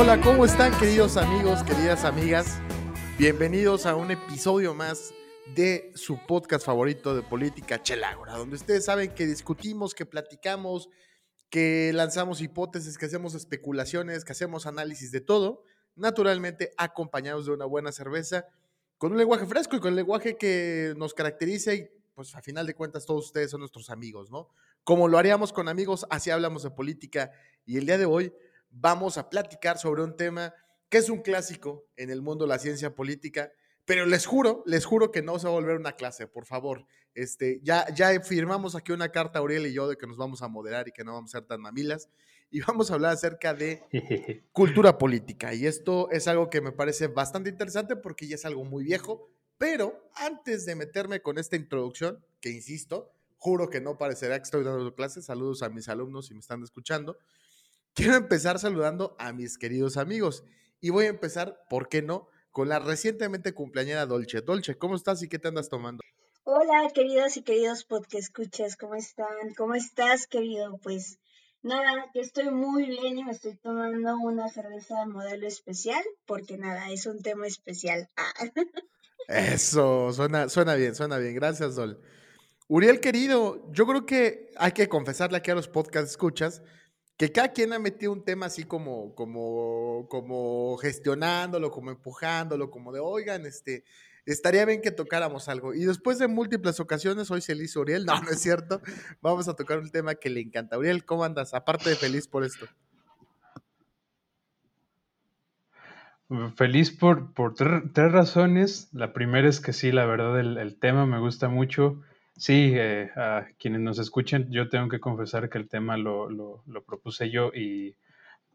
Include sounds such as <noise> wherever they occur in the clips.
Hola, ¿cómo están queridos amigos, queridas amigas? Bienvenidos a un episodio más de su podcast favorito de política, Chelágora, donde ustedes saben que discutimos, que platicamos, que lanzamos hipótesis, que hacemos especulaciones, que hacemos análisis de todo, naturalmente acompañados de una buena cerveza, con un lenguaje fresco y con el lenguaje que nos caracteriza y pues a final de cuentas todos ustedes son nuestros amigos, ¿no? Como lo haríamos con amigos, así hablamos de política y el día de hoy vamos a platicar sobre un tema que es un clásico en el mundo de la ciencia política, pero les juro, les juro que no se va a volver una clase, por favor. Este, ya, ya firmamos aquí una carta, Auriel y yo, de que nos vamos a moderar y que no vamos a ser tan mamilas. Y vamos a hablar acerca de <laughs> cultura política. Y esto es algo que me parece bastante interesante porque ya es algo muy viejo. Pero antes de meterme con esta introducción, que insisto, juro que no parecerá que estoy dando clases, saludos a mis alumnos si me están escuchando, quiero empezar saludando a mis queridos amigos. Y voy a empezar, ¿por qué no? Con la recientemente cumpleañera Dolce. Dolce, ¿cómo estás y qué te andas tomando? Hola, queridos y queridos podcast escuchas, ¿cómo están? ¿Cómo estás, querido? Pues nada, que estoy muy bien y me estoy tomando una cerveza modelo especial, porque nada, es un tema especial. <laughs> Ah. Eso, suena, suena bien, suena bien. Gracias, Dol. Uriel, querido, yo creo que hay que confesarle aquí a los podcast escuchas que cada quien ha metido un tema así como, como, como gestionándolo, como empujándolo, como de, oigan, este, estaría bien que tocáramos algo. Y después de múltiples ocasiones, hoy se le hizo no, no es cierto, vamos a tocar un tema que le encanta. Uriel, ¿cómo andas? Aparte de feliz por esto. Feliz por, por tres razones. La primera es que sí, la verdad, el tema me gusta mucho. Sí, eh, a quienes nos escuchen, yo tengo que confesar que el tema lo, lo, propuse yo y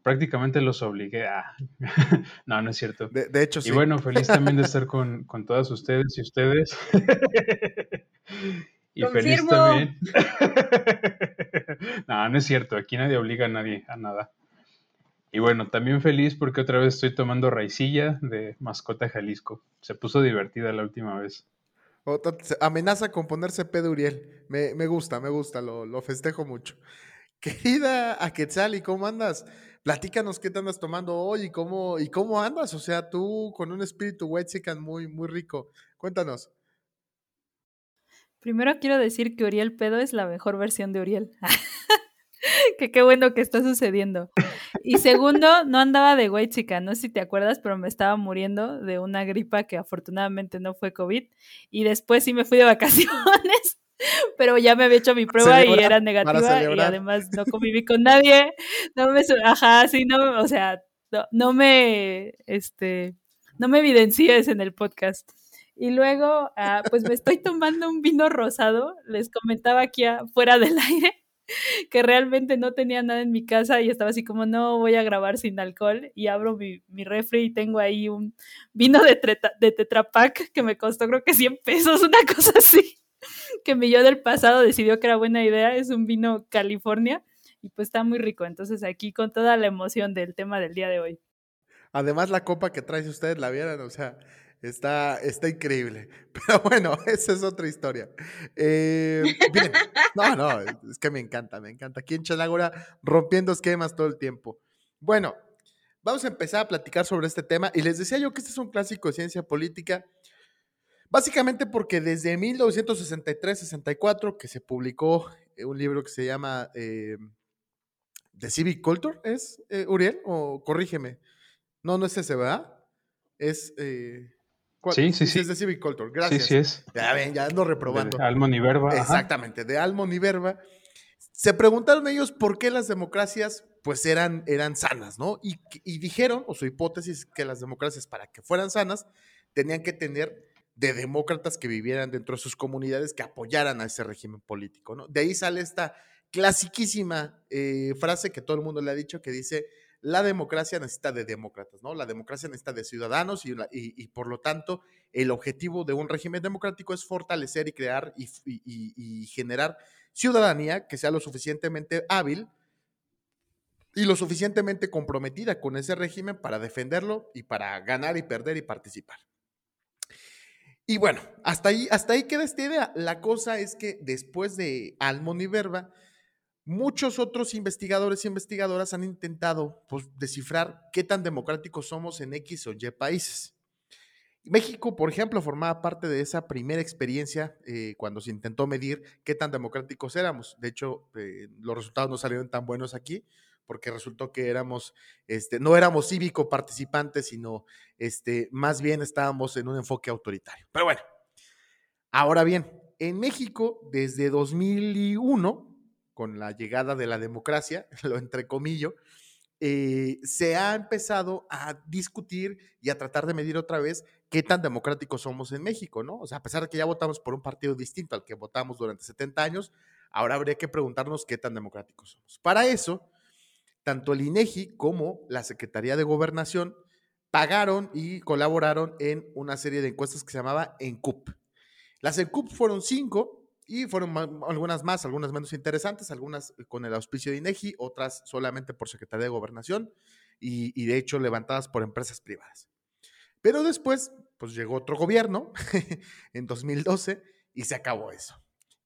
prácticamente los obligué a... <laughs> no, no es cierto. De, hecho, sí. Y bueno, feliz también de estar <laughs> con, con todas ustedes y ustedes. <laughs> y feliz también. no, no es cierto, aquí nadie obliga a nadie a nada. Y bueno, también feliz porque otra vez estoy tomando raicilla de mascota Jalisco. Se puso divertida la última vez. Amenaza con ponerse pedo Uriel. Me, me gusta, me gusta, lo, lo, festejo mucho. <laughs> Querida Aquetzal, ¿y cómo andas? Platícanos qué te andas tomando hoy y cómo, y cómo andas. O sea, tú con un espíritu wexican muy, muy rico. Cuéntanos. Primero quiero decir que Uriel Pedo es la mejor versión de Uriel. <laughs> <laughs> que qué bueno que está sucediendo. Y segundo, no andaba de güey chica, no sé si te acuerdas, pero me estaba muriendo de una gripa que afortunadamente no fue COVID. Y después sí me fui de vacaciones, <laughs> pero ya me había hecho mi prueba y era negativa y además no conviví con nadie. No me, ajá, sí, no, o sea, no, me, este, no me evidencies en el podcast. Y luego, ah, pues me estoy tomando un vino rosado, les comentaba aquí fuera del aire <laughs> que realmente no tenía nada en mi casa y estaba así como, no voy a grabar sin alcohol y abro mi, mi refri y tengo ahí un vino de, de Tetra que me costó creo que 100 pesos, <laughs> una cosa así, que mi yo del pasado decidió que era buena idea, es un vino California y pues está muy rico, entonces aquí con toda la emoción del tema del día de hoy. Además la copa que trae ustedes la vieran, o sea, Está, está increíble. <laughs> Pero bueno, <laughs> esa es otra historia. Eh, no, no, es que me encanta, me encanta. Aquí en Chalagora rompiendo esquemas todo el tiempo. Bueno, vamos a empezar a platicar sobre este tema. Y les decía yo que este es un clásico de ciencia política. Básicamente porque desde 1963-64, que se publicó eh, un libro que se llama eh, The Civic Culture, ¿es Uriel? O corrígeme. No, no es ese, ¿verdad? Es. Sí, sí, sí. Es de Civic Culture, gracias. Sí, sí es. Ya ven, ya ando reprobando. De Almon y Verba. Exactamente, de Almon y Verba. Se preguntaron ellos por qué las democracias pues eran, eran sanas, ¿no? Y, y dijeron, o su hipótesis, que las democracias para que fueran sanas tenían que tener de demócratas que vivieran dentro de sus comunidades que apoyaran a ese régimen político, ¿no? De ahí sale esta clasiquísima eh, frase que todo el mundo le ha dicho que dice, la democracia necesita de demócratas, ¿no? La democracia necesita de ciudadanos y, por lo tanto el objetivo de un régimen democrático es fortalecer y crear y, generar ciudadanía que sea lo suficientemente hábil y lo suficientemente comprometida con ese régimen para defenderlo y para ganar y perder y participar. Y bueno, hasta ahí, hasta ahí queda esta idea. La cosa es que después de Almon y Muchos otros investigadores e investigadoras han intentado pues, descifrar qué tan democráticos somos en X o Y países. México, por ejemplo, formaba parte de esa primera experiencia eh, cuando se intentó medir qué tan democráticos éramos. De hecho, eh, los resultados no salieron tan buenos aquí porque resultó que éramos, este, no éramos cívico participantes, sino este, más bien estábamos en un enfoque autoritario. Pero bueno, ahora bien, en México, desde 2001, con la llegada de la democracia, <laughs> lo entrecomillo, eh, se ha empezado a discutir y a tratar de medir otra vez qué tan democráticos somos en México, ¿no? O sea, a pesar de que ya votamos por un partido distinto al que votamos durante 70 años, ahora habría que preguntarnos qué tan democráticos somos. Para eso, tanto el INEGI como la Secretaría de Gobernación pagaron y colaboraron en una serie de encuestas que se llamaba ENCUP. Las ENCUP fueron cinco y fueron algunas más, algunas menos interesantes, algunas con el auspicio de INEGI, otras solamente por Secretaría de Gobernación y, de hecho levantadas por empresas privadas. Pero después, pues llegó otro gobierno <laughs> en 2012 y se acabó eso.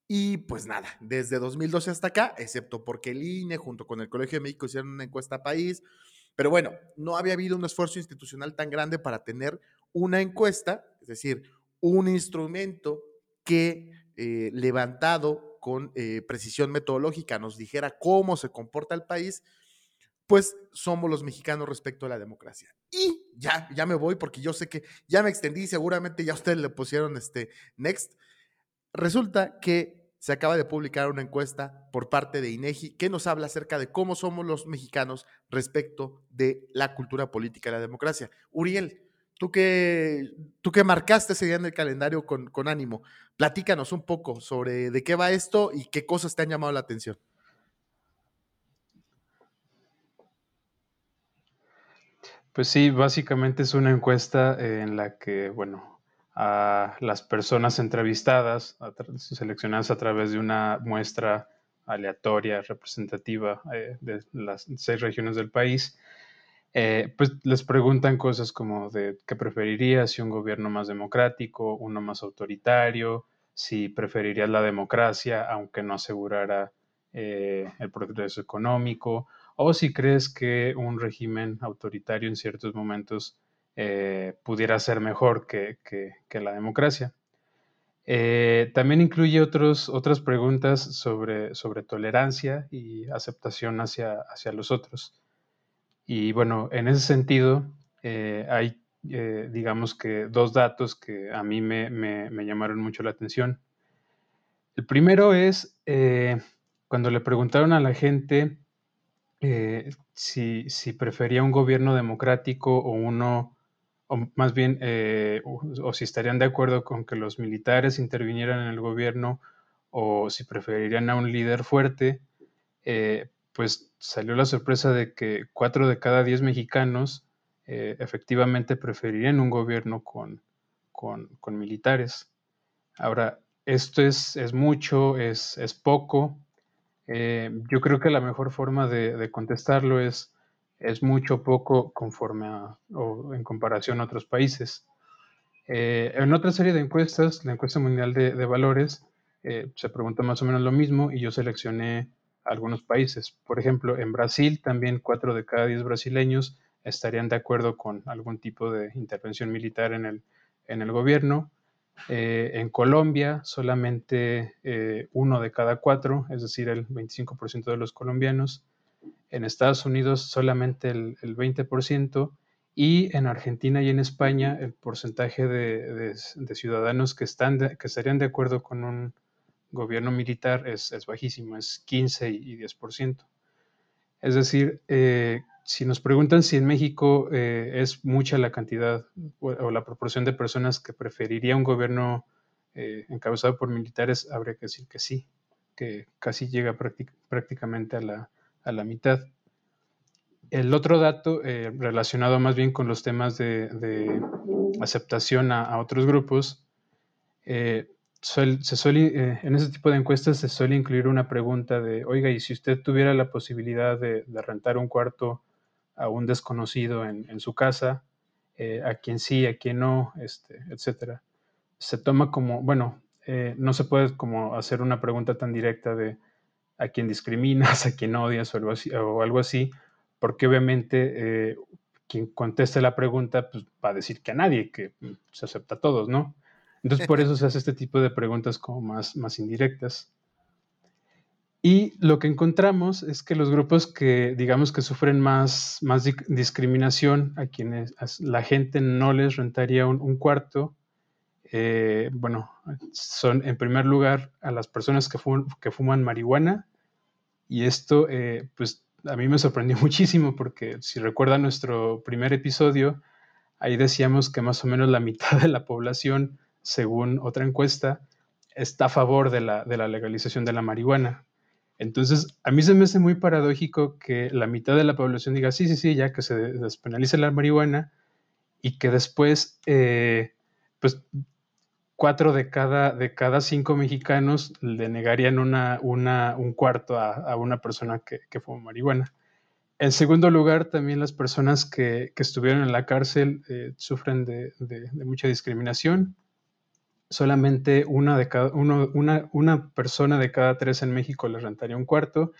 Y pues nada, desde 2012 hasta acá, excepto porque el INE junto con el Colegio de México hicieron una encuesta país, pero bueno, no había habido un esfuerzo institucional tan grande para tener una encuesta, es decir, un instrumento que eh, levantado con eh, precisión metodológica nos dijera cómo se comporta el país, pues somos los mexicanos respecto a la democracia. Y ya, ya me voy porque yo sé que ya me extendí, seguramente ya ustedes le pusieron este next. Resulta que se acaba de publicar una encuesta por parte de INEGI que nos habla acerca de cómo somos los mexicanos respecto de la cultura política y la democracia. Uriel, tú que, tú que marcaste ese día en el calendario con, con ánimo, platícanos un poco sobre de qué va esto y qué cosas te han llamado la atención. Pues sí, básicamente es una encuesta en la que, bueno, a las personas entrevistadas, seleccionadas a través de una muestra aleatoria, representativa eh, de las seis regiones del país, eh, pues les preguntan cosas como de qué preferirías, si un gobierno más democrático, uno más autoritario, si preferirías la democracia, aunque no asegurara eh, el progreso económico, o si crees que un régimen autoritario en ciertos momentos eh, pudiera ser mejor que, la democracia. también incluye otras preguntas sobre, sobre tolerancia y aceptación hacia, hacia los otros. Y bueno, en ese sentido, eh, hay, eh, digamos que, dos datos que a mí me, llamaron mucho la atención. El primero es eh, cuando le preguntaron a la gente si, prefería un gobierno democrático o uno, o más bien, o, si estarían de acuerdo con que los militares intervinieran en el gobierno o si preferirían a un líder fuerte, pues salió la sorpresa de que cuatro de cada diez mexicanos eh, efectivamente preferirían un gobierno con, militares. Ahora, esto es, es mucho, es, es poco. Eh, yo creo que la mejor forma de, contestarlo es, es mucho poco conforme a, o en comparación a otros países. Eh, en otra serie de encuestas, la encuesta mundial de, valores, se pregunta más o menos lo mismo y yo seleccioné algunos países. Por ejemplo, en Brasil también cuatro de cada diez brasileños estarían de acuerdo con algún tipo de intervención militar en el, en el gobierno. Eh, en Colombia solamente eh, uno de cada cuatro, es decir, el 25% de los colombianos. En Estados Unidos solamente el, 20%. Y en Argentina y en España el porcentaje de, ciudadanos que, están que estarían de acuerdo con un gobierno militar es, bajísimo, es 15 y 10%. Es decir, eh, si nos preguntan si en México eh, es mucha la cantidad o, la proporción de personas que preferiría un gobierno eh, encabezado por militares, habría que decir que sí, que casi llega prácticamente a la, a la, mitad. El otro dato relacionado más bien con los temas de, aceptación a, a, otros grupos, se suele, eh, en ese tipo de encuestas se suele incluir una pregunta de, oiga, y si usted tuviera la posibilidad de, rentar un cuarto a un desconocido en, su casa, eh, a quien sí, a quien no, este, etcétera. Se toma como, bueno, eh, no se puede como hacer una pregunta tan directa de a quién discriminas, a quién odias o algo así, o algo así porque obviamente eh, quien conteste la pregunta pues, va a decir que a nadie, que mm, se acepta a todos, ¿no? Entonces por eso <laughs> se hace este tipo de preguntas como más, más indirectas. Y lo que encontramos es que los grupos que digamos que sufren más, más discriminación, a quienes la gente no les rentaría un, cuarto, eh, bueno, son en primer lugar a las personas que, fuman, que fuman marihuana, y esto eh, pues a mí me sorprendió <laughs> muchísimo porque si recuerdan nuestro primer episodio, ahí decíamos que más o menos la mitad de la población, según otra encuesta, está a favor de la, de la legalización de la marihuana. Entonces, a mí se me hace muy paradójico que la mitad de la población diga, sí, sí, sí, ya que se despenalice la marihuana y que después, eh, pues, cuatro de cada, de cada cinco mexicanos le negarían una, un cuarto a, una persona que, que, fuma marihuana. En segundo lugar, también las personas que, estuvieron en la cárcel eh, sufren de, mucha discriminación. Solamente una, de cada, uno, una, una persona de cada tres en México le rentaría un cuarto.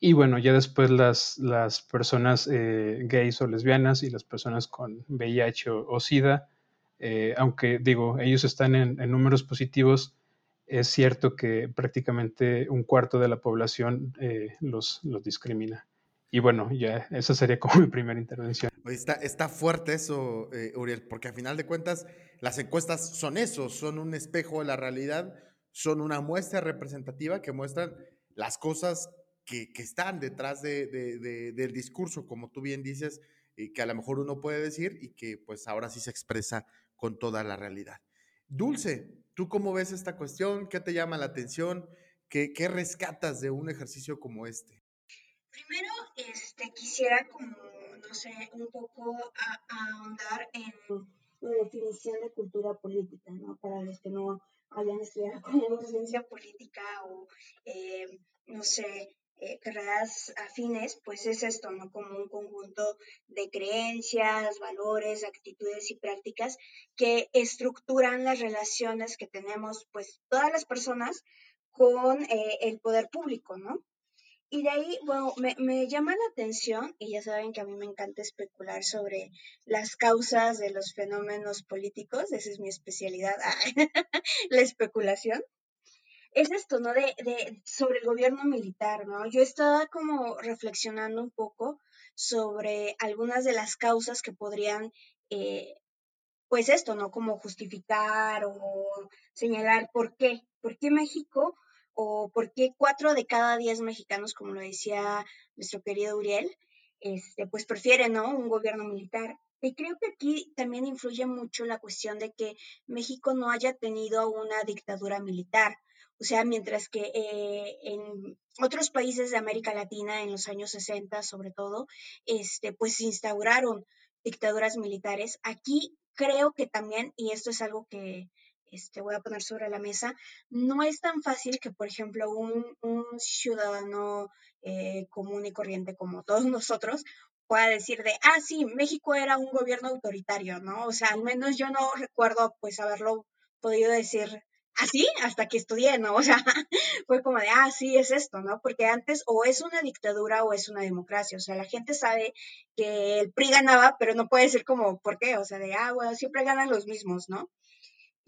Y bueno, ya después las, las personas eh, gays o lesbianas y las personas con VIH o SIDA eh, aunque digo, ellos están en, números positivos, es cierto que prácticamente un cuarto de la población eh, los, los discrimina. Y bueno, ya esa sería como <laughs> mi primera intervención. Está, está fuerte eso, eh, Uriel, porque a final de cuentas las encuestas son eso, son un espejo de la realidad, son una muestra representativa que muestran las cosas que, que están detrás de, de, del discurso, como tú bien dices, y que a lo mejor uno puede decir y que pues ahora sí se expresa con toda la realidad. Dulce, ¿tú cómo ves esta cuestión? ¿Qué te llama la atención? ¿Qué, qué rescatas de un ejercicio como este? Primero, este, quisiera como, no sé, un poco ahondar en la definición de cultura política, ¿no? Para los que no hayan estudiado <laughs> como ciencia política o, eh, no sé, eh, carreras afines, pues es esto, ¿no? Como un conjunto de creencias, valores, actitudes y prácticas que estructuran las relaciones que tenemos, pues, todas las personas con eh, el poder público, ¿no? Y de ahí, bueno, me, me, llama la atención, y ya saben que a mí me encanta especular sobre las causas de los fenómenos políticos, esa es mi especialidad, <laughs> la especulación es esto, ¿no? De, de, sobre el gobierno militar, ¿no? Yo estaba como reflexionando un poco sobre algunas de las causas que podrían, eh, pues esto, ¿no? Como justificar o señalar por qué, por qué México o por qué cuatro de cada diez mexicanos, como lo decía nuestro querido Uriel, este, pues prefieren, ¿no? Un gobierno militar. Y creo que aquí también influye mucho la cuestión de que México no haya tenido una dictadura militar. O sea, mientras que eh, en otros países de América Latina, en los años 60 sobre todo, este, pues se instauraron dictaduras militares. Aquí creo que también, y esto es algo que este, voy a poner sobre la mesa, no es tan fácil que, por ejemplo, un, ciudadano eh, común y corriente como todos <laughs> nosotros pueda decir de, ah, sí, México era un gobierno autoritario, ¿no? O sea, al menos yo no recuerdo pues haberlo podido decir así hasta que estudié, ¿no? O sea, <laughs> fue como de, ah, sí, es esto, ¿no? Porque antes o es una dictadura o es una democracia, o sea, la gente sabe que el PRI ganaba, pero no puede ser como, ¿por qué? O sea, de, ah, bueno, siempre ganan los mismos, ¿no?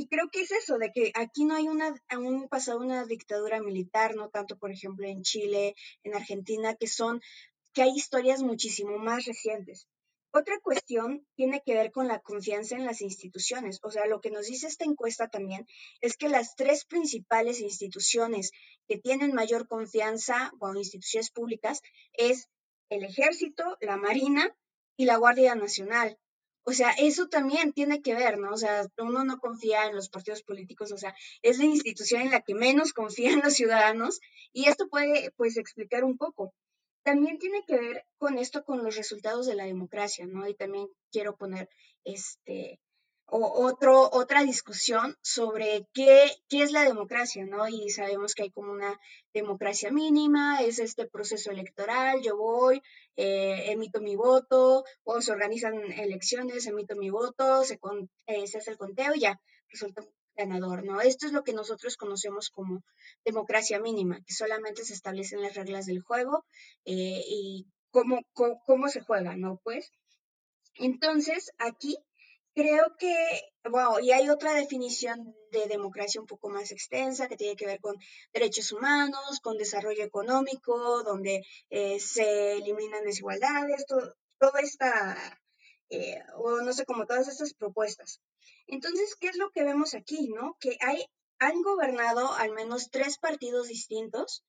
Y creo que es eso, de que aquí no hay una, aún pasado una dictadura militar, no tanto, por ejemplo, en Chile, en Argentina, que son, que hay historias muchísimo más recientes. Otra cuestión tiene que ver con la confianza en las instituciones. O sea, lo que nos dice esta encuesta también es que las tres principales instituciones que tienen mayor confianza, o instituciones públicas, es el ejército, la marina y la Guardia Nacional. O sea, eso también tiene que ver, ¿no? O sea, uno no confía en los partidos políticos, o sea, es la institución en la que menos <laughs> confían los ciudadanos y esto puede, pues, explicar un poco también tiene que ver con esto, con los resultados de la democracia, ¿no? Y también quiero poner este, o otro, otra discusión sobre qué, qué es la democracia, ¿no? Y sabemos que hay como una democracia mínima, es este proceso electoral, yo voy, eh, emito mi voto, o se organizan elecciones, emito mi voto, se, eh, hace el conteo y ya, resulta ganador, ¿no? Esto es lo que nosotros conocemos como democracia mínima, que solamente se establecen las reglas del juego eh, y cómo, cómo, se juega, ¿no? Pues, entonces, aquí creo que, wow, y hay otra definición de democracia un poco más extensa que tiene que ver con derechos humanos, con desarrollo económico, donde eh, se eliminan desigualdades, todo, toda esta, eh, o no sé, como todas estas propuestas. Entonces, ¿qué es lo que vemos aquí, no? Que hay, han gobernado al menos tres partidos distintos.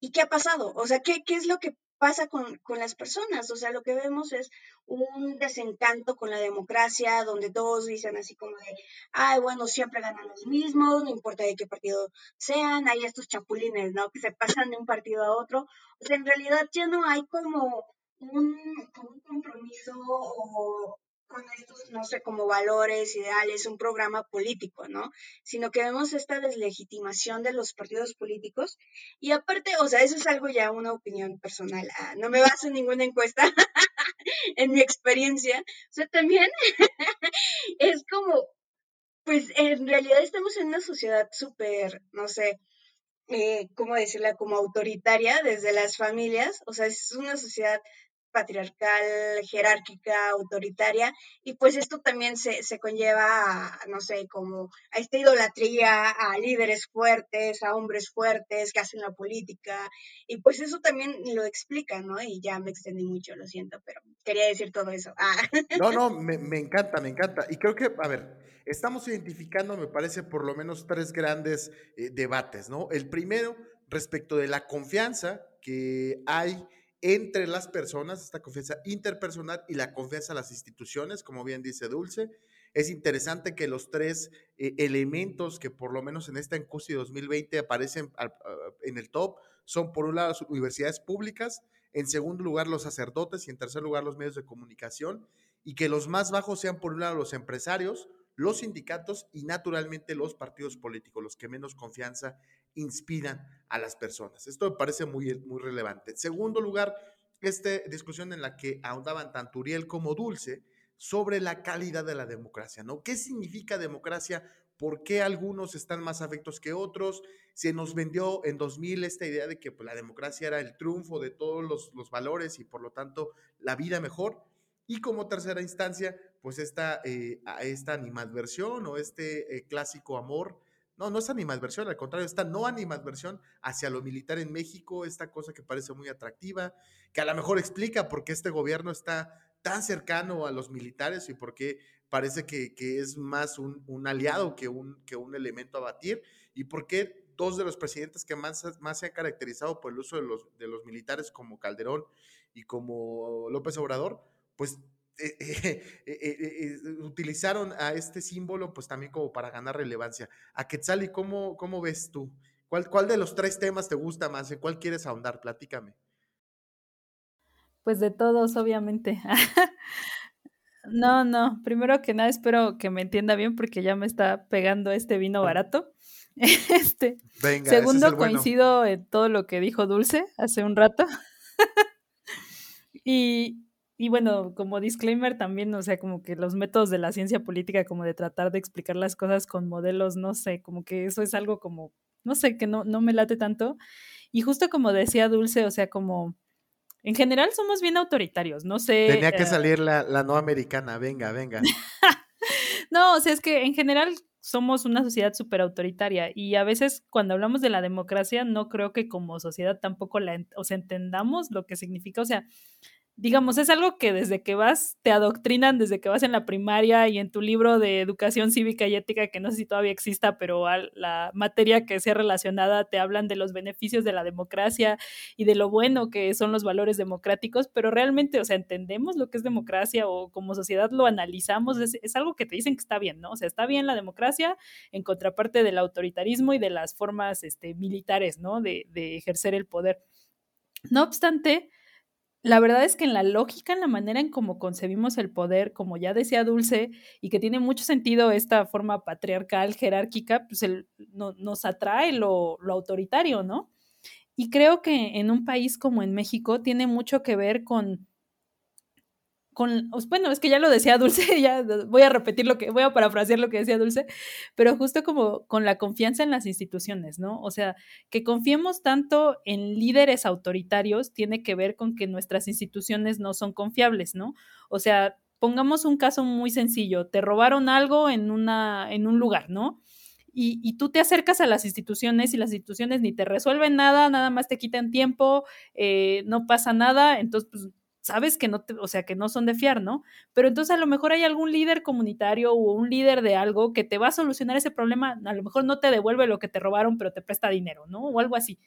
¿Y qué ha pasado? O sea, ¿qué, qué es lo que pasa con, con, las personas. O sea, lo que vemos es un desencanto con la democracia, donde todos dicen así como de, ay, bueno, siempre ganan los mismos, no importa de qué partido sean, hay estos chapulines, ¿no? Que se pasan de un partido a otro. O sea, en realidad ya no hay como un, un compromiso o con estos, no sé, como valores, ideales, un programa político, ¿no? Sino que vemos esta deslegitimación de los partidos políticos. Y aparte, o sea, eso es algo ya una opinión personal, ah, no me baso en ninguna encuesta, <laughs> en mi experiencia. O sea, también <laughs> es como, pues en realidad estamos en una sociedad súper, no sé, eh, ¿cómo decirla? Como autoritaria desde las familias. O sea, es una sociedad patriarcal, jerárquica, autoritaria, y pues esto también se, se conlleva a, no sé, como a esta idolatría, a líderes fuertes, a hombres fuertes que hacen la política, y pues eso también lo explica, ¿no? Y ya me extendí mucho, lo siento, pero quería decir todo eso. Ah. No, no, me, me encanta, me encanta. Y creo que, a ver, estamos identificando, me parece, por lo menos tres grandes eh, debates, ¿no? El primero, respecto de la confianza que hay entre las personas, esta confianza interpersonal y la confianza en las instituciones, como bien dice Dulce. Es interesante que los tres eh, elementos que por lo menos en esta encuesta 2020 aparecen en el top son por un lado las universidades públicas, en segundo lugar los sacerdotes y en tercer lugar los medios de comunicación y que los más bajos sean por un lado los empresarios, los sindicatos y naturalmente los partidos políticos, los que menos confianza inspiran a las personas. Esto me parece muy, muy relevante. Segundo lugar, esta discusión en la que ahondaban tanto Uriel como Dulce sobre la calidad de la democracia, ¿no? ¿Qué significa democracia? ¿Por qué algunos están más afectos que otros? Se nos vendió en 2000 esta idea de que pues, la democracia era el triunfo de todos los, los, valores y por lo tanto la vida mejor. Y como tercera instancia, pues esta, eh, esta animadversión o este eh, clásico amor no, no es animadversión, al contrario, esta no animadversión hacia lo militar en México, esta cosa que parece muy atractiva, que a lo mejor explica por qué este gobierno está tan cercano a los militares y por qué parece que, es más un, aliado que un, que un elemento a batir y por qué dos de los presidentes que más, más se han caracterizado por el uso de los, de los militares como Calderón y como López Obrador, pues <laughs> eh, eh, eh, utilizaron a este símbolo pues también como para ganar relevancia. A Quetzali, ¿cómo, cómo ves tú? ¿Cuál, ¿Cuál de los tres temas te gusta más? ¿En cuál quieres ahondar? Platícame. Pues de todos, obviamente. <laughs> no, no, primero que nada espero que me entienda bien porque ya me está pegando este vino barato. <laughs> Este, Venga, segundo, coincido en todo lo que dijo Dulce hace un rato. y, y bueno, como disclaimer también, o sea, como que los métodos de la ciencia política, como de tratar de explicar las cosas con modelos, no sé, como que eso es algo como, no sé, que no, no me late tanto. Y justo como decía Dulce, o sea, como en general somos bien autoritarios, no sé. Tenía que eh salir la, la no americana, venga, venga. <laughs> no, o sea, es que en general somos una sociedad súper autoritaria y a veces cuando hablamos de la democracia no creo que como sociedad tampoco la, o sea, entendamos lo que significa, o sea, digamos, es algo que desde que vas, te adoctrinan desde que vas en la primaria y en tu libro de educación cívica y ética, que no sé si todavía exista, pero la materia que sea relacionada te hablan de los beneficios de la democracia y de lo bueno que son los valores democráticos, pero realmente, o sea, entendemos lo que es democracia o como sociedad lo analizamos, es, algo que te dicen que está bien, ¿no? O sea, está bien la democracia en contraparte del autoritarismo y de las formas este, militares, ¿no? De ejercer el poder. No obstante, la verdad es que en la lógica, en la manera en cómo concebimos el poder, como ya decía Dulce, y que tiene mucho sentido esta forma patriarcal, jerárquica, pues nos atrae lo, lo autoritario, ¿no? Y creo que en un país como en México tiene mucho que ver con con, bueno, es que ya lo decía Dulce, <laughs> ya voy a repetir lo que, voy a parafrasear lo que decía Dulce, pero justo como con la confianza en las instituciones, ¿no? O sea, que confiemos tanto en líderes autoritarios tiene que ver con que nuestras instituciones no son confiables, ¿no? O sea, pongamos un caso muy sencillo, te robaron algo en, una, en un lugar, ¿no? Y, tú te acercas a las instituciones y las instituciones ni te resuelven nada, nada más te quitan tiempo, eh, no pasa nada, entonces pues sabes que no, te, o sea, que no son de fiar, ¿no? Pero entonces a lo mejor hay algún líder comunitario o un líder de algo que te va a solucionar ese problema, a lo mejor no te devuelve lo que te robaron, pero te presta dinero, ¿no? O algo así.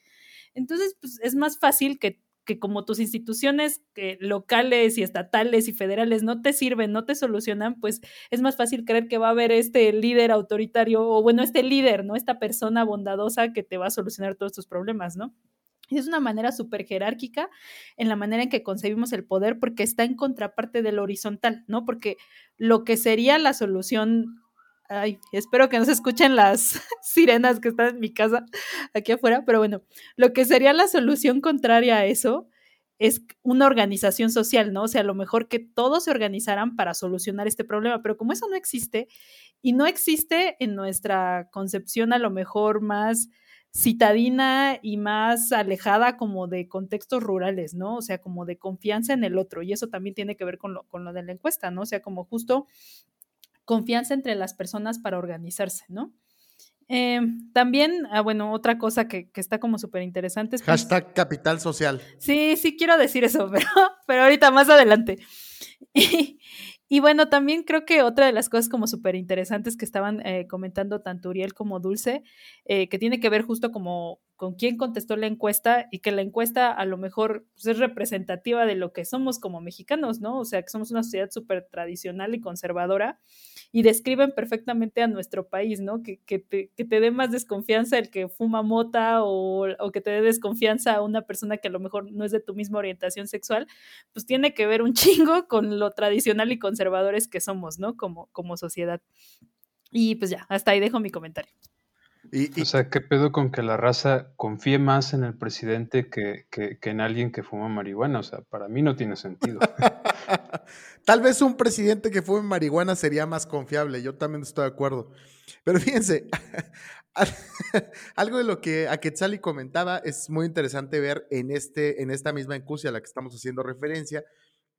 Entonces, pues es más fácil que, que como tus instituciones locales y estatales y federales no te sirven, no te solucionan, pues es más fácil creer que va a haber este líder autoritario o bueno, este líder, ¿no? Esta persona bondadosa que te va a solucionar todos tus problemas, ¿no? Es una manera súper jerárquica en la manera en que concebimos el poder porque está en contraparte del horizontal, ¿no? Porque lo que sería la solución, ay, espero que no se escuchen las <laughs> sirenas que están en mi casa aquí afuera, pero bueno, lo que sería la solución contraria a eso es una organización social, ¿no? O sea, a lo mejor que todos se organizaran para solucionar este problema, pero como eso no existe y no existe en nuestra concepción a lo mejor más citadina y más alejada como de contextos rurales, ¿no? O sea, como de confianza en el otro. Y eso también tiene que ver con lo, con lo de la encuesta, ¿no? O sea, como justo confianza entre las personas para organizarse, ¿no? Eh, también, ah, bueno, otra cosa que, que está como súper interesante es... Hashtag capital social. Sí, sí quiero decir eso, <laughs> pero, pero ahorita más adelante. <laughs> Y bueno, también creo que otra de las cosas como súper interesantes que estaban eh, comentando tanto Uriel como Dulce, eh, que tiene que ver justo como con quién contestó la encuesta y que la encuesta a lo mejor pues, es representativa de lo que somos como mexicanos, ¿no? O sea, que somos una sociedad súper tradicional y conservadora y describen perfectamente a nuestro país, ¿no? Que, que, te, que te dé más desconfianza el que fuma mota o, o, que te dé desconfianza a una persona que a lo mejor no es de tu misma orientación sexual, pues tiene que ver un <laughs> chingo con lo tradicional y conservadores que somos, ¿no? Como, como sociedad. Y pues ya, hasta ahí dejo mi comentario. Y, y, o sea, ¿qué pedo con que la raza confíe más en el presidente que, que, que, en alguien que fuma marihuana? O sea, para mí no tiene sentido. <laughs> Tal vez un presidente que fume marihuana sería más confiable, yo también estoy de acuerdo. Pero fíjense, <laughs> <laughs> algo de lo que a Quetzali comentaba es muy interesante ver en, este, en esta misma encusia a la que estamos haciendo referencia,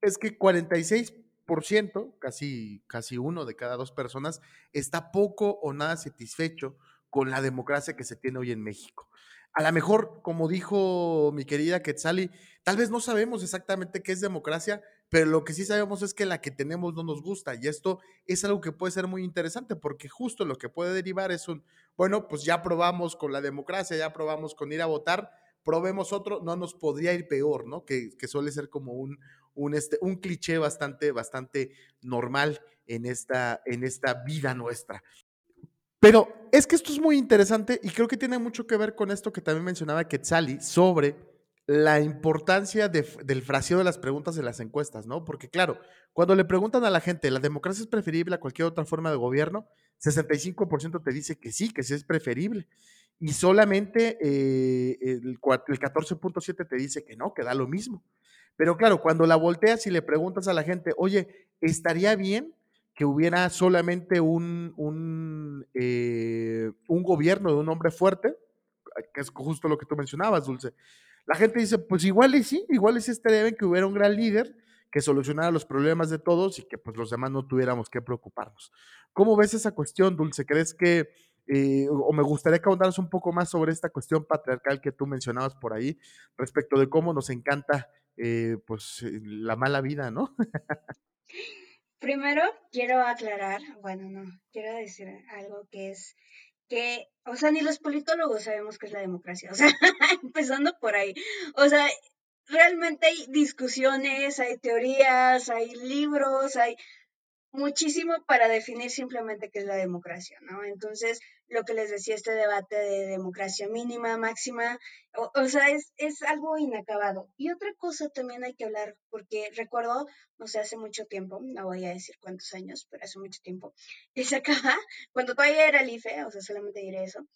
es que 46%, casi, casi uno de cada dos personas, está poco o nada satisfecho con la democracia que se tiene hoy en México. A lo mejor, como dijo mi querida Quetzali, tal vez no sabemos exactamente qué es democracia, pero lo que sí sabemos es que la que tenemos no nos gusta y esto es algo que puede ser muy interesante porque justo lo que puede derivar es un, bueno, pues ya probamos con la democracia, ya probamos con ir a votar, probemos otro, no nos podría ir peor, ¿no? Que, que suele ser como un, un, este, un cliché bastante, bastante normal en esta, en esta vida nuestra. Pero es que esto es muy interesante y creo que tiene mucho que ver con esto que también mencionaba Quetzali sobre la importancia de, del fraseo de las preguntas en las encuestas, ¿no? Porque claro, cuando le preguntan a la gente, ¿la democracia es preferible a cualquier otra forma de gobierno? 65% te dice que sí, que sí es preferible. Y solamente eh, el, el 14.7 te dice que no, que da lo mismo. Pero claro, cuando la volteas y le preguntas a la gente, oye, ¿estaría bien que hubiera solamente un, un, eh, un gobierno de un hombre fuerte, que es justo lo que tú mencionabas, Dulce. La gente dice, pues igual y sí, igual y sí estaría bien que hubiera un gran líder que solucionara los problemas de todos y que pues los demás no tuviéramos que preocuparnos. ¿Cómo ves esa cuestión, Dulce? ¿Crees que, eh, o me gustaría que ahondaras un poco más sobre esta cuestión patriarcal que tú mencionabas por ahí, respecto de cómo nos encanta eh, pues la mala vida, ¿no? <laughs> Primero, quiero aclarar, bueno, no, quiero decir algo que es que, o sea, ni los politólogos sabemos qué es la democracia, o sea, <laughs> empezando por ahí. O sea, realmente hay discusiones, hay teorías, hay libros, hay muchísimo para definir simplemente qué es la democracia, ¿no? Entonces, lo que les decía, este debate de democracia mínima, máxima, o, sea, es, es algo inacabado. Y otra cosa también hay que hablar, porque recuerdo, no sé, hace mucho tiempo, no voy a decir cuántos años, pero hace mucho tiempo, que sacaba, cuando todavía era el IFE, o sea, solamente diré eso,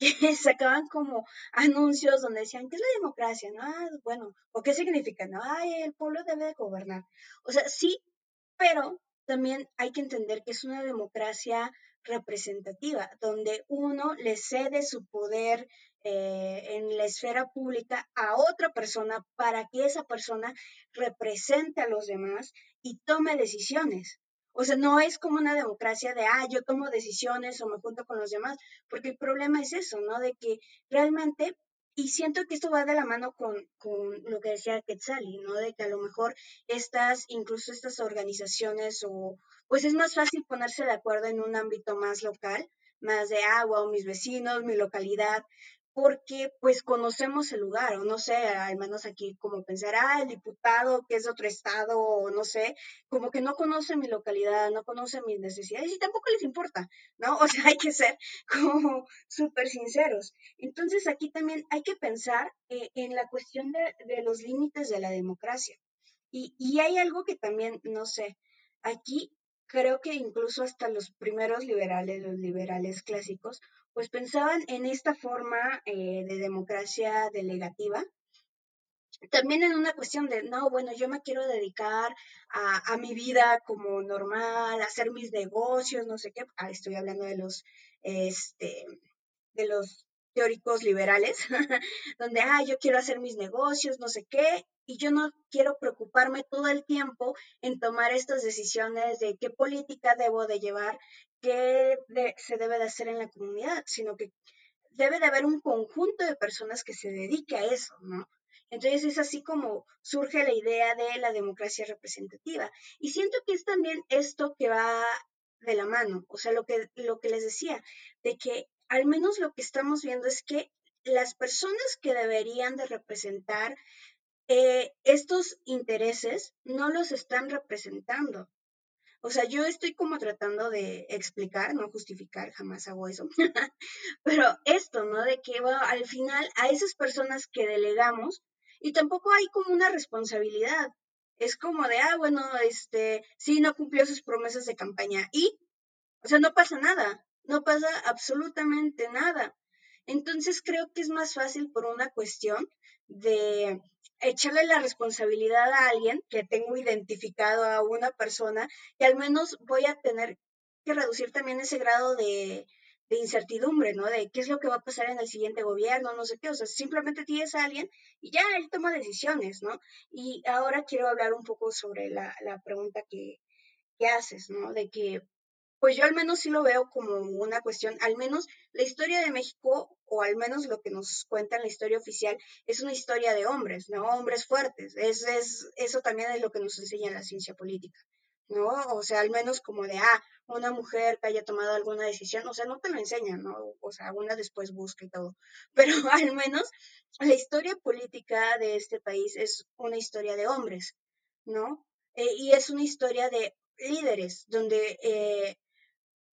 <laughs> que sacaban como anuncios donde decían, ¿qué es la democracia? ¿No? Ah, bueno, ¿o qué significa? No, ay, el pueblo debe de gobernar. O sea, sí, pero también hay que entender que es una democracia representativa, donde uno le cede su poder eh, en la esfera pública a otra persona para que esa persona represente a los demás y tome decisiones. O sea, no es como una democracia de, ah, yo tomo decisiones o me junto con los demás, porque el problema es eso, ¿no? De que realmente y siento que esto va de la mano con, con, lo que decía Quetzali, ¿no? De que a lo mejor estas, incluso estas organizaciones o, pues es más fácil ponerse de acuerdo en un ámbito más local, más de agua o mis vecinos, mi localidad, porque pues conocemos el lugar, o no sé, al menos aquí como pensar, ah, el diputado que es de otro estado, o no sé, como que no conoce mi localidad, no conoce mis necesidades y tampoco les importa, ¿no? <laughs> O sea, hay que ser como súper sinceros. Entonces aquí también hay que pensar eh, en la cuestión de, de, los límites de la democracia. Y, y hay algo que también, no sé, aquí creo que incluso hasta los primeros liberales, los liberales clásicos, pues pensaban en esta forma eh, de democracia delegativa, también en una cuestión de, no, bueno, yo me quiero dedicar a, a, mi vida como normal, a hacer mis negocios, no sé qué, ah, estoy hablando de los, este, de los teóricos liberales, <laughs> donde, ah, yo quiero hacer mis negocios, no sé qué, y yo no quiero preocuparme todo el tiempo en tomar estas decisiones de qué política debo de llevar, qué se debe de hacer en la comunidad, sino que debe de haber un conjunto de personas que se dedique a eso, ¿no? Entonces es así como surge la idea de la democracia representativa. Y siento que es también esto que va de la mano, o sea, lo que, lo que les decía, de que al menos lo que estamos viendo es que las personas que deberían de representar eh, estos intereses no los están representando. O sea, yo estoy como tratando de explicar, no justificar, jamás hago eso, <laughs> pero esto, ¿no? De que al final a esas personas que delegamos, y tampoco hay como una responsabilidad, es como de, ah, bueno, este, sí, no cumplió sus promesas de campaña y, o sea, no pasa nada, no pasa absolutamente nada. Entonces creo que es más fácil por una cuestión de echarle la responsabilidad a alguien que tengo identificado a una persona y al menos voy a tener que reducir también ese grado de, incertidumbre, ¿no? De qué es lo que va a pasar en el siguiente gobierno, no sé qué, o sea, simplemente tienes a alguien y ya él toma decisiones, ¿no? Y ahora quiero hablar un poco sobre la, la pregunta que, que haces, ¿no? De que pues yo al menos sí lo veo como una cuestión, al menos la historia de México, o al menos lo que nos cuenta en la historia oficial, es una historia de hombres, ¿no? Hombres fuertes. Es, es, eso también es lo que nos enseña la ciencia política, ¿no? O sea, al menos como de, ah, una mujer que haya tomado alguna decisión, o sea, no te lo enseñan, ¿no? O sea, una después busca y todo. <laughs> Pero al menos la historia política de este país es una historia de hombres, ¿no? Eh, y es una historia de líderes, donde eh,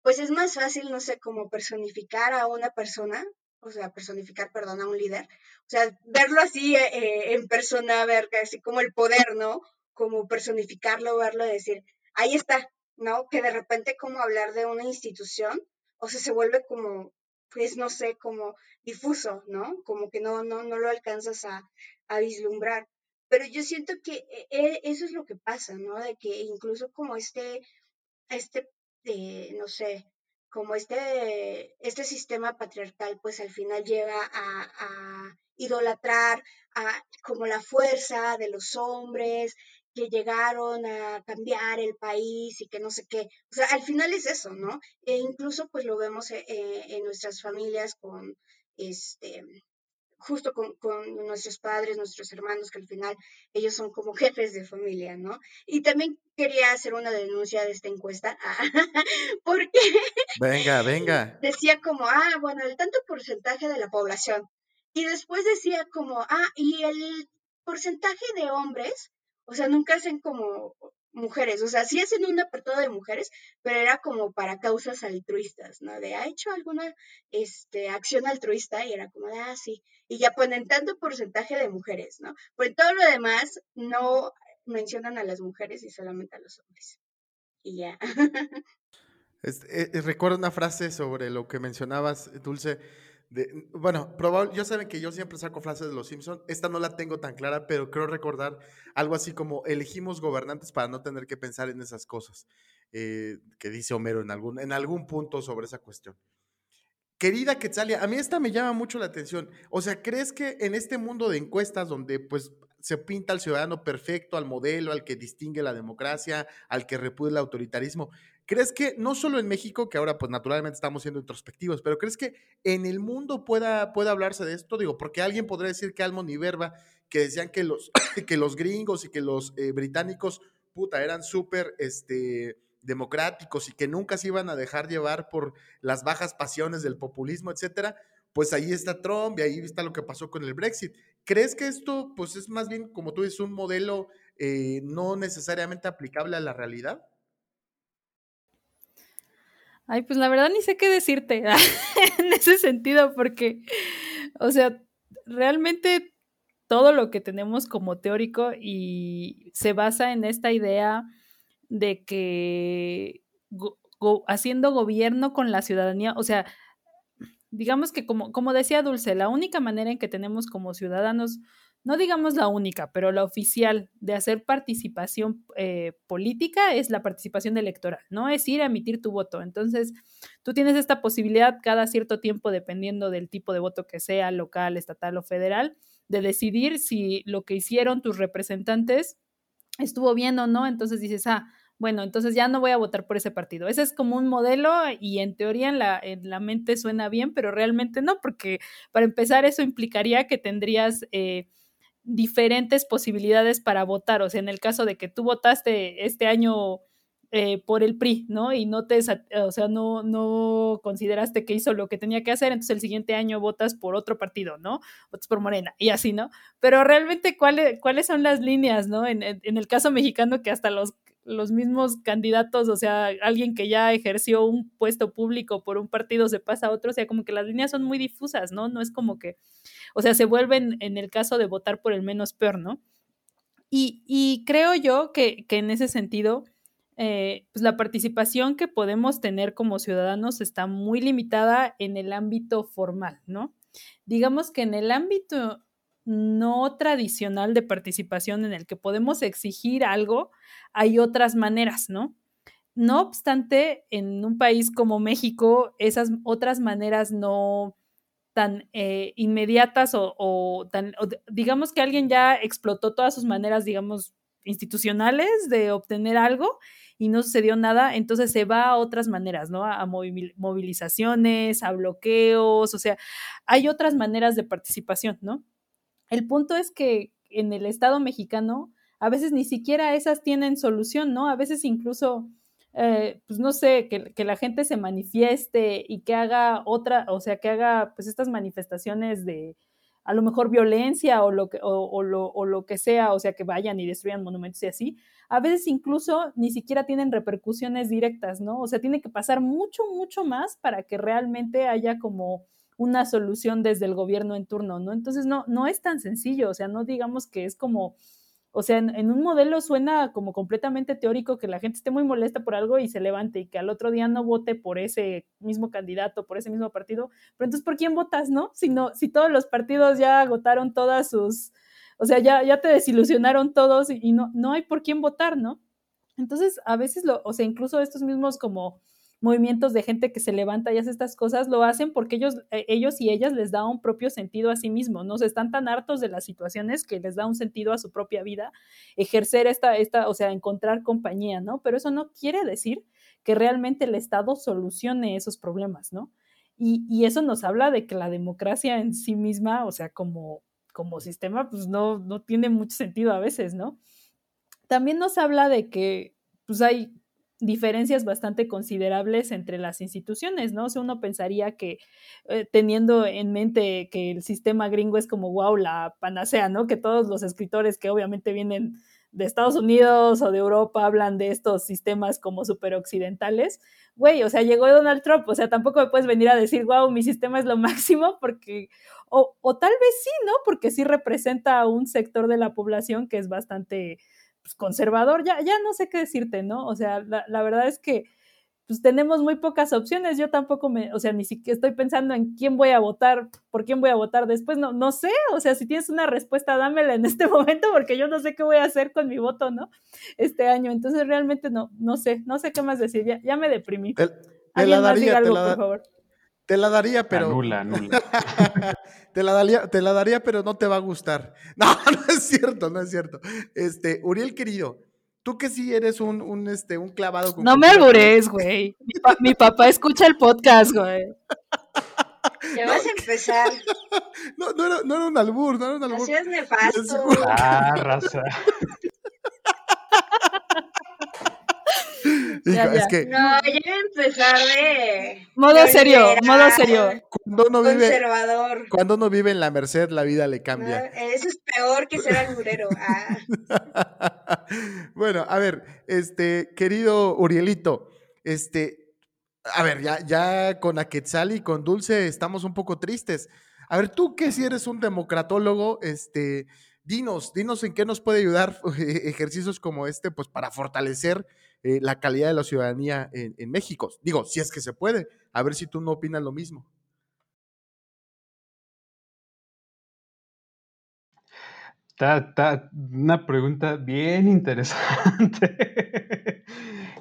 pues es más fácil, no sé, como personificar a una persona, o sea, personificar, perdón, a un líder, o sea, verlo así eh, eh, en persona, ver así como el poder, ¿no? Como personificarlo, verlo, decir, ahí está, ¿no? Que de repente como hablar de una institución, o sea, se vuelve como, pues no sé, como difuso, ¿no? Como que no, no, no lo alcanzas a, a vislumbrar. Pero yo siento que eh, eso es lo que pasa, ¿no? De que incluso como este, este no sé, como este, este sistema patriarcal, pues al final llega a, idolatrar a, como la fuerza de los hombres que llegaron a cambiar el país y que no sé qué. O sea, al final es eso, ¿no? E incluso pues lo vemos eh, en nuestras familias con, este, justo con, con, nuestros padres, nuestros hermanos, que al final ellos son como <laughs> jefes de familia, ¿no? Y también quería hacer una denuncia de esta encuesta, <laughs> porque... Venga, venga. Decía como, ah, bueno, el tanto porcentaje de la población. Y después decía como, ah, y el porcentaje de hombres, o sea, nunca hacen como mujeres, o sea, sí hacen un apartado de mujeres, pero era como para causas altruistas, ¿no? De, ¿ha hecho alguna este, acción altruista? Y era como de, ah, sí. Y ya ponen tanto porcentaje de mujeres, ¿no? Pues todo lo demás no mencionan a las mujeres y solamente a los hombres. Y ya. <laughs> Eh, recuerdo una frase sobre lo que mencionabas, Dulce, bueno, probable, ya saben que yo siempre saco frases de los Simpsons. Esta no la tengo tan clara, pero creo recordar algo así como elegimos gobernantes para no tener que pensar en esas cosas, eh, que dice Homero en algún, en algún punto sobre esa cuestión. Querida Quetzalia, a mí esta me llama mucho la atención. O sea, ¿crees que en este mundo de encuestas donde pues se pinta al ciudadano perfecto, al modelo, al que distingue la democracia, al que repudia el autoritarismo, ¿crees que no solo en México, que ahora pues naturalmente estamos siendo introspectivos, pero crees que en el mundo pueda, pueda hablarse de esto? Digo, porque alguien podría decir que Almond y Verba, que decían que los, <coughs> que los gringos y que los eh, británicos, puta, eran súper, este democráticos y que nunca se iban a dejar llevar por las bajas pasiones del populismo, etcétera, pues ahí está Trump y ahí está lo que pasó con el Brexit. ¿Crees que esto, pues es más bien, como tú dices, un modelo eh, no necesariamente aplicable a la realidad? Ay, pues la verdad ni sé qué decirte <laughs> en ese sentido, porque, o sea, realmente todo lo que tenemos como teórico y se basa en esta idea de que haciendo gobierno con la ciudadanía, o sea, digamos que como, como decía Dulce, la única manera en que tenemos como ciudadanos, no digamos la única, pero la oficial de hacer participación eh, política es la participación electoral, ¿no? Es ir a emitir tu voto. Entonces, tú tienes esta posibilidad cada cierto tiempo, dependiendo del tipo de voto que sea, local, estatal o federal, de decidir si lo que hicieron tus representantes estuvo bien o no, entonces dices, ah, bueno, entonces ya no voy a votar por ese partido. Ese es como un modelo y en teoría en la, en la mente suena bien, pero realmente no, porque para empezar eso implicaría que tendrías eh, diferentes posibilidades para votar. O sea, en el caso de que tú votaste este año eh, por el PRI, ¿no? Y no te, o sea, no, no consideraste que hizo lo que tenía que hacer, entonces el siguiente año votas por otro partido, ¿no? Votas por Morena y así, ¿no? Pero realmente, ¿cuáles, cuáles son las líneas, ¿no? En, en el caso mexicano, que hasta los los mismos candidatos, o sea, alguien que ya ejerció un puesto público por un partido se pasa a otro, o sea, como que las líneas son muy difusas, ¿no? No es como que, o sea, se vuelven en el caso de votar por el menos peor, ¿no? Y, y creo yo que, que en ese sentido, eh, pues la participación que podemos tener como ciudadanos está muy limitada en el ámbito formal, ¿no? Digamos que en el ámbito no tradicional de participación en el que podemos exigir algo, hay otras maneras, ¿no? No obstante, en un país como México, esas otras maneras no tan eh, inmediatas o, tan, digamos que alguien ya explotó todas sus maneras, digamos, institucionales de obtener algo y no sucedió nada, entonces se va a otras maneras, ¿no? A movilizaciones, a bloqueos, o sea, hay otras maneras de participación, ¿no? El punto es que en el Estado mexicano a veces ni siquiera esas tienen solución, ¿no? A veces incluso, eh, pues no sé, que, la gente se manifieste y que haga otra, o sea, que haga pues estas manifestaciones de a lo mejor violencia o lo que, o, lo, o lo que sea, o sea, que vayan y destruyan monumentos y así, a veces incluso ni siquiera tienen repercusiones directas, ¿no? O sea, tiene que pasar mucho, mucho más para que realmente haya como una solución desde el gobierno en turno, ¿no? Entonces, no, no es tan sencillo, o sea, no digamos que es como, o sea, en, un modelo suena como completamente teórico que la gente esté muy molesta por algo y se levante y que al otro día no vote por ese mismo candidato, por ese mismo partido, pero entonces, ¿por quién votas, no? Si, no, si todos los partidos ya agotaron todas sus, o sea, ya, ya te desilusionaron todos y, y no, no hay por quién votar, ¿no? Entonces, a veces, lo, o sea, incluso estos mismos como movimientos de gente que se levanta y hace estas cosas, lo hacen porque ellos, eh, ellos y ellas les da un propio sentido a sí mismos, ¿no? están tan hartos de las situaciones que les da un sentido a su propia vida ejercer esta, esta, o sea, encontrar compañía, ¿no? Pero eso no quiere decir que realmente el Estado solucione esos problemas, ¿no? Y, y eso nos habla de que la democracia en sí misma, o sea, como, como sistema, pues no, no tiene mucho sentido a veces, ¿no? También nos habla de que pues hay diferencias bastante considerables entre las instituciones, ¿no? O sea, uno pensaría que eh, teniendo en mente que el sistema gringo es como, wow, la panacea, ¿no? Que todos los escritores que obviamente vienen de Estados Unidos o de Europa hablan de estos sistemas como super occidentales. Güey, o sea, llegó Donald Trump, o sea, tampoco me puedes venir a decir, wow, mi sistema es lo <laughs> máximo, porque, o, o tal vez sí, ¿no? Porque sí representa a un sector de la población que es bastante pues, conservador, ya, ya no sé qué decirte, ¿no? O sea, la, verdad es que pues tenemos muy pocas opciones. Yo tampoco me, o sea, ni siquiera estoy pensando en quién voy a votar, por quién voy a votar después. No, no sé, o sea, si tienes una respuesta, dámela en este <laughs> momento, porque yo no sé qué voy a hacer con mi voto, ¿no? Este año. Entonces, realmente no, no sé, no sé qué más decir. Ya, ya me deprimí. Te, la daría, algo, por favor. Te la daría, pero. Anula, nula. <laughs> te, la daría, te la daría, pero no te va a gustar. <laughs> No, no es cierto, no es cierto. Este, Uriel querido, Tú que sí eres un, un, este, un clavado. Con no me albures, güey. Mi, papá escucha el podcast, güey. Ya vas a empezar. <laughs> No, no era, no era un albur, no era un albur. Así es nefasto. Ah, raza. <laughs> ya, ya. Es que... No, a empezar de. Modo serio, modo serio. Cuando uno vive. Conservador. Cuando uno vive en la merced, la vida le cambia. eso es peor que ser alburero. <laughs> Ah. <laughs> bueno, a ver, este, querido Urielito, este, a ver, ya, ya con Aquetzal y con Dulce estamos un poco tristes. A ver, tú que si eres un democratólogo, este, dinos, dinos en qué nos puede ayudar ejercicios como este, pues para fortalecer eh, la calidad de la ciudadanía en, México. Digo, si es que se puede. A ver si tú no opinas lo mismo. Está, una pregunta bien <laughs> interesante.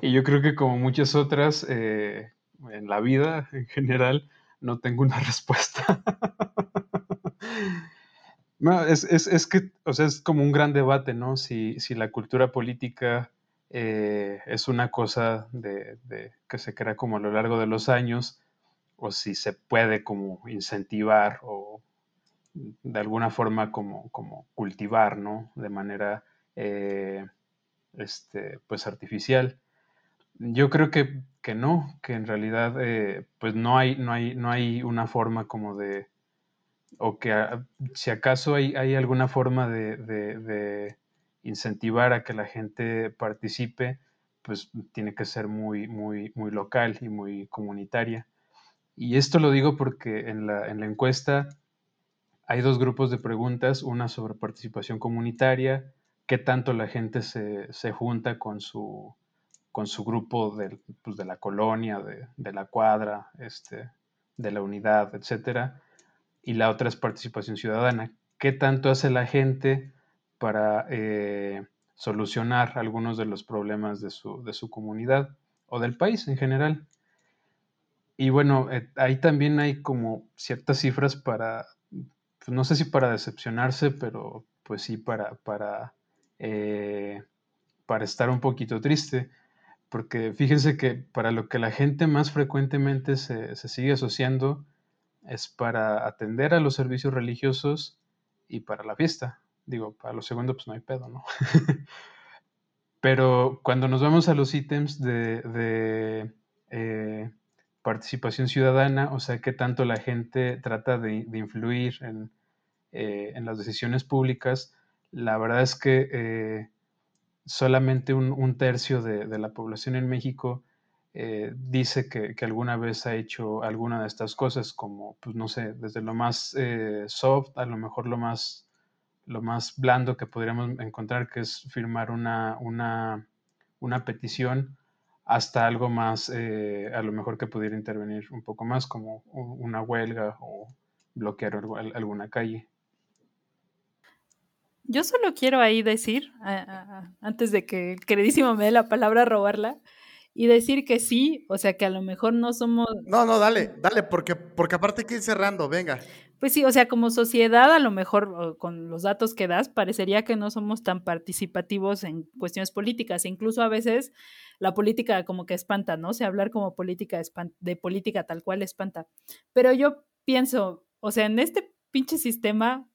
y yo creo que como muchas otras eh, en la vida en general, no tengo una <laughs> respuesta. no, es, es, que, o sea, es como un gran debate, ¿no? Si, si la cultura política eh, es una cosa de, que se crea como a lo largo de los años, o si se puede como incentivar o de alguna forma como, como cultivar. De manera, eh, este, pues artificial. Yo creo que, no, que en realidad, eh, pues no hay, no, hay, no hay una forma como de, o que si acaso hay, hay alguna forma de incentivar a que la gente participe, pues tiene que ser muy, muy, muy local y muy comunitaria. Y esto lo digo porque en la, encuesta hay dos grupos de preguntas, una sobre participación comunitaria, qué tanto la gente se, junta con su, con su grupo de, pues, de la colonia, de, de, la cuadra, este, de la unidad, etc. Y la otra es participación ciudadana, qué tanto hace la gente para eh, solucionar algunos de los problemas de su, comunidad o del país en general. Y bueno, eh, ahí también hay como ciertas cifras para, pues, no sé si para decepcionarse, pero pues sí para, para, eh, para estar un poquito triste. Porque fíjense que para lo que la gente más frecuentemente se, se sigue asociando es para atender a los servicios religiosos y para la fiesta. Digo, para lo segundo, pues no hay pedo, ¿no? <laughs> Pero cuando nos vamos a los ítems de, eh, participación ciudadana, o sea, qué tanto la gente trata de, influir eh, en, las decisiones públicas, la verdad es que eh, solamente un, tercio de, la población en México dice que, que, alguna vez ha hecho alguna de estas cosas, como, pues no sé, desde lo más soft a lo mejor lo más lo más blando que podríamos encontrar, que es firmar una, una, una petición, hasta algo más, eh, a lo mejor que pudiera intervenir un poco más, como una huelga o bloquear alguna calle. Yo solo quiero ahí decir, antes de que el queridísimo me dé la palabra robarla, y decir que sí, o sea que a lo mejor no somos... No, no, dale, dale, porque, porque aparte hay que ir cerrando, venga. Pues sí, o sea, como sociedad, a lo mejor con los datos que das, parecería que no somos tan participativos en cuestiones políticas. E incluso a veces la política como que espanta, ¿no? O sea, hablar como política de política tal cual espanta. Pero yo pienso, o sea, en este pinche sistema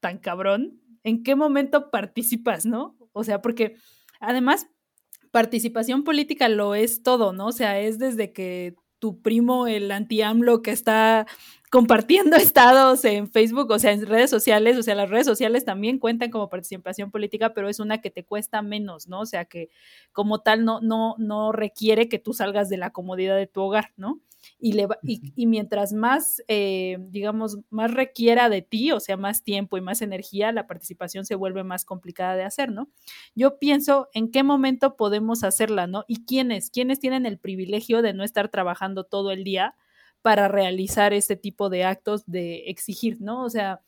tan cabrón, ¿en qué momento participas, no? O sea, porque además participación política lo es todo, ¿no? O sea, es desde que tu primo, el anti-AMLO que está compartiendo <laughs> estados en Facebook, o sea, en redes sociales, o sea, las redes sociales también cuentan como participación política, pero es una que te cuesta menos, ¿no? O sea, que como tal no, no, no requiere que tú salgas de la comodidad de tu hogar, ¿no? Y, le y, mientras más, eh, digamos, más requiera de ti, o sea, más tiempo y más energía, la participación se vuelve más complicada de hacer, ¿no? Yo pienso en qué momento podemos hacerla, ¿no? Y quiénes, quiénes tienen el privilegio de no estar trabajando todo el día para realizar este tipo de actos de exigir, ¿no? O sea,